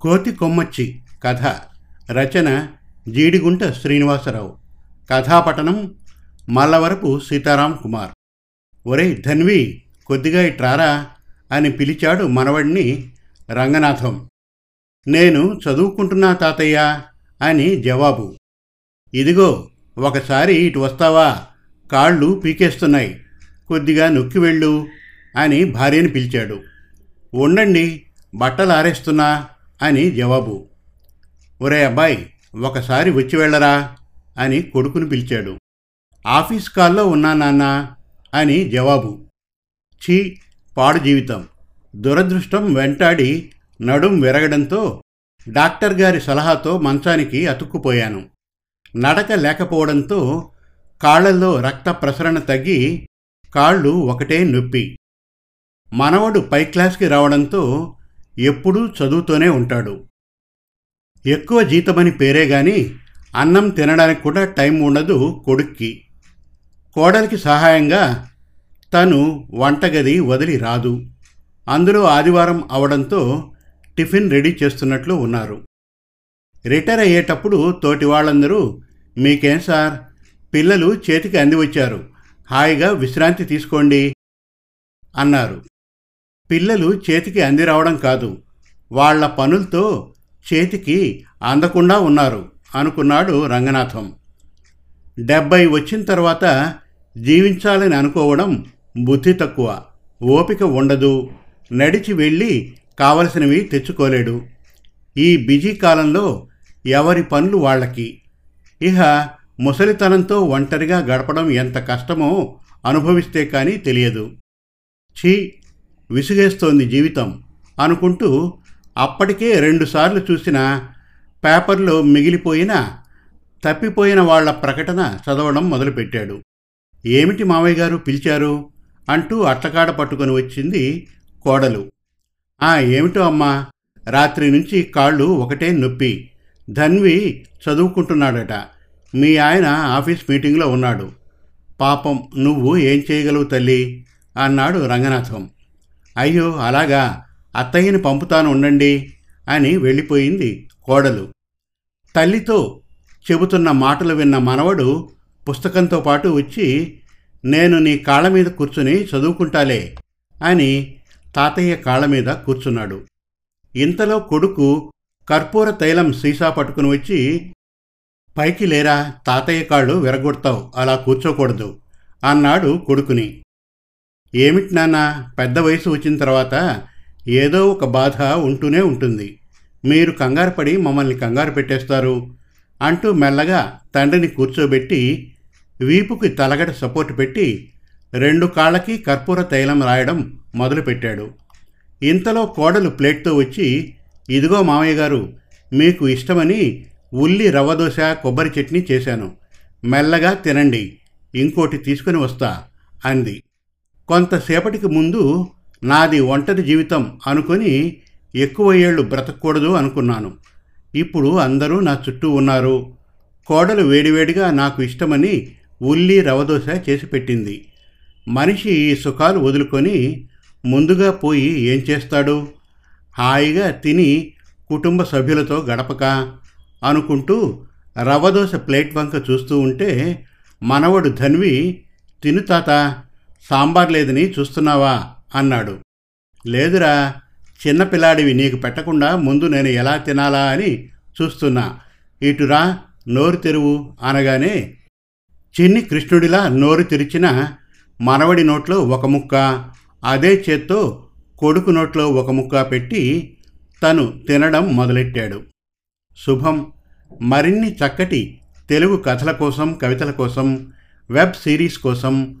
కోతి కొమ్మచ్చి కథ. రచన జీడిగుంట శ్రీనివాసరావు. కథాపటనం మల్లవరపు సీతారాం కుమార్. ఒరే ధన్వి కొద్దిగా ఇట్రారా అని పిలిచాడు మనవడిని రంగనాథం. నేను చదువుకుంటున్నా తాతయ్య అని జవాబు. ఇదిగో ఒకసారి ఇటు వస్తావా? కాళ్ళు పీకేస్తున్నాయి. కొద్దిగా నొక్కి వెళ్ళు అని భార్యని పిలిచాడు. ఉండండి బట్టలు ఆరేస్తున్నా అని జవాబు. ఒరే అబ్బాయి ఒకసారి వచ్చి వెళ్ళరా అని కొడుకుని పిలిచాడు. ఆఫీస్ కాల్లో ఉన్నా నాన్న అని జవాబు. ఛీ పాడు జీవితం. దురదృష్టం వెంటాడి నడుం విరగడంతో డాక్టర్ గారి సలహాతో మంచానికి అతుక్కుపోయాను. నడక లేకపోవడంతో కాళ్ళలో రక్త ప్రసరణ తగ్గి కాళ్ళు ఒకటే నొప్పి. మనవడు పై క్లాస్కి రావడంతో ఎప్పుడూ చదువుతూనే ఉంటాడు. ఎక్కువ జీతమని పేరే గాని అన్నం తినడానికి కూడా టైం ఉండదు కొడుక్కి. కోడలికి సహాయంగా తను వంటగది వదిలి రాదు. అందులో ఆదివారం అవడంతో టిఫిన్ రెడీ చేస్తున్నట్లు ఉన్నారు. రిటైర్ అయ్యేటప్పుడు తోటి వాళ్ళందరూ మీకేం సార్? పిల్లలు చేతికి అంది వచ్చారు హాయిగా విశ్రాంతి తీసుకోండి అన్నారు. పిల్లలు చేతికి అంది రావడం కాదు. వాళ్ళ పనులతో చేతికి అందకుండా ఉన్నారు అనుకున్నాడు రంగనాథం. డెబ్బై వచ్చిన తర్వాత జీవించాలని అనుకోవడం బుద్ధి తక్కువ. ఓపిక ఉండదు. నడిచి వెళ్ళి కావలసినవి తెచ్చుకోలేడు. ఈ బిజీ కాలంలో ఎవరి పనులు వాళ్ళకి? ఇహ ముసలితనంతో ఒంటరిగా గడపడం ఎంత కష్టమో అనుభవిస్తే కానీ తెలియదు. ఛీ! విసుగేస్తోంది జీవితం అనుకుంటూ అప్పటికే రెండుసార్లు చూసిన పేపర్లో మిగిలిపోయిన తప్పిపోయిన వాళ్ళ ప్రకటన చదవడం మొదలుపెట్టాడు. ఏమిటి మావయ్య గారు పిలిచారు? అంటూ అట్టకాడ పట్టుకొని వచ్చింది కోడలు. ఆ ఏమిటో అమ్మా రాత్రి నుంచి కాళ్ళు ఒకటే నొప్పి. ధన్వి చదువుకుంటున్నాడట. మీ ఆయన ఆఫీస్ మీటింగ్లో ఉన్నాడు. పాపం నువ్వు ఏం చేయగలవు తల్లి? అన్నాడు రంగనాథం. అయ్యో అలాగా? అత్తయ్యని పంపుతాను ఉండండి అని వెళ్ళిపోయింది కోడలు. తల్లితో చెబుతున్న మాటలు విన్న మనవడు పుస్తకంతో పాటు వచ్చి నేను నీ కాళ్ళ మీద కూర్చుని చదువుకుంటాలే అని తాతయ్య కాళ్ళ మీద కూర్చున్నాడు. ఇంతలో కొడుకు కర్పూర తైలం సీసా పట్టుకుని వచ్చి పైకి లేరా తాతయ్య కాళ్ళు విరగొడతావు అలా కూర్చోకూడదు అన్నాడు కొడుకుని. ఏమిటి నాన్న? పెద్ద వయసు వచ్చిన తర్వాత ఏదో ఒక బాధ ఉంటూనే ఉంటుంది. మీరు కంగారు పడి మమ్మల్ని కంగారు పెట్టేస్తారు అంటూ మెల్లగా తండ్రిని కూర్చోబెట్టి వీపుకి తలగడ సపోర్ట్ పెట్టి రెండు కాళ్ళకి కర్పూర తైలం రాయడం మొదలుపెట్టాడు. ఇంతలో కోడలు ప్లేట్తో వచ్చి ఇదిగో మామయ్య గారు మీకు ఇష్టమని ఉల్లి రవ్వ దోశ కొబ్బరి చట్నీ చేశాను. మెల్లగా తినండి. ఇంకోటి తీసుకుని వస్తా అంది. కొంతసేపటికి ముందు నాది ఒంటరి జీవితం అనుకొని ఎక్కువ ఏళ్ళు బ్రతకూడదు అనుకున్నాను. ఇప్పుడు అందరూ నా చుట్టూ ఉన్నారు. కోడలు వేడివేడిగా నాకు ఇష్టమని ఉల్లి రవదోశ చేసి పెట్టింది. మనిషి ఈ సుఖాలు వదులుకొని ముందుగా పోయి ఏం చేస్తాడు? హాయిగా తిని కుటుంబ సభ్యులతో గడపక అనుకుంటూ రవ్వదోశ ప్లేట్ వంక చూస్తూ ఉంటే మనవడు ధన్వి తిను తాత సాంబార్ లేదని చూస్తున్నావా? అన్నాడు. లేదురా చిన్నపిల్లాడివి నీకు పెట్టకుండా ముందు నేను ఎలా తినాలా అని చూస్తున్నా. ఇటురా నోరు తెరువు అనగానే చిన్ని కృష్ణుడిలా నోరు తెరిచిన మనవడి నోట్లో ఒక ముక్క అదే చేత్తో కొడుకు నోట్లో ఒక ముక్క పెట్టి తను తినడం మొదలెట్టాడు. శుభం. మరిన్ని చక్కటి తెలుగు కథల కోసం కవితల కోసం వెబ్ సిరీస్ కోసం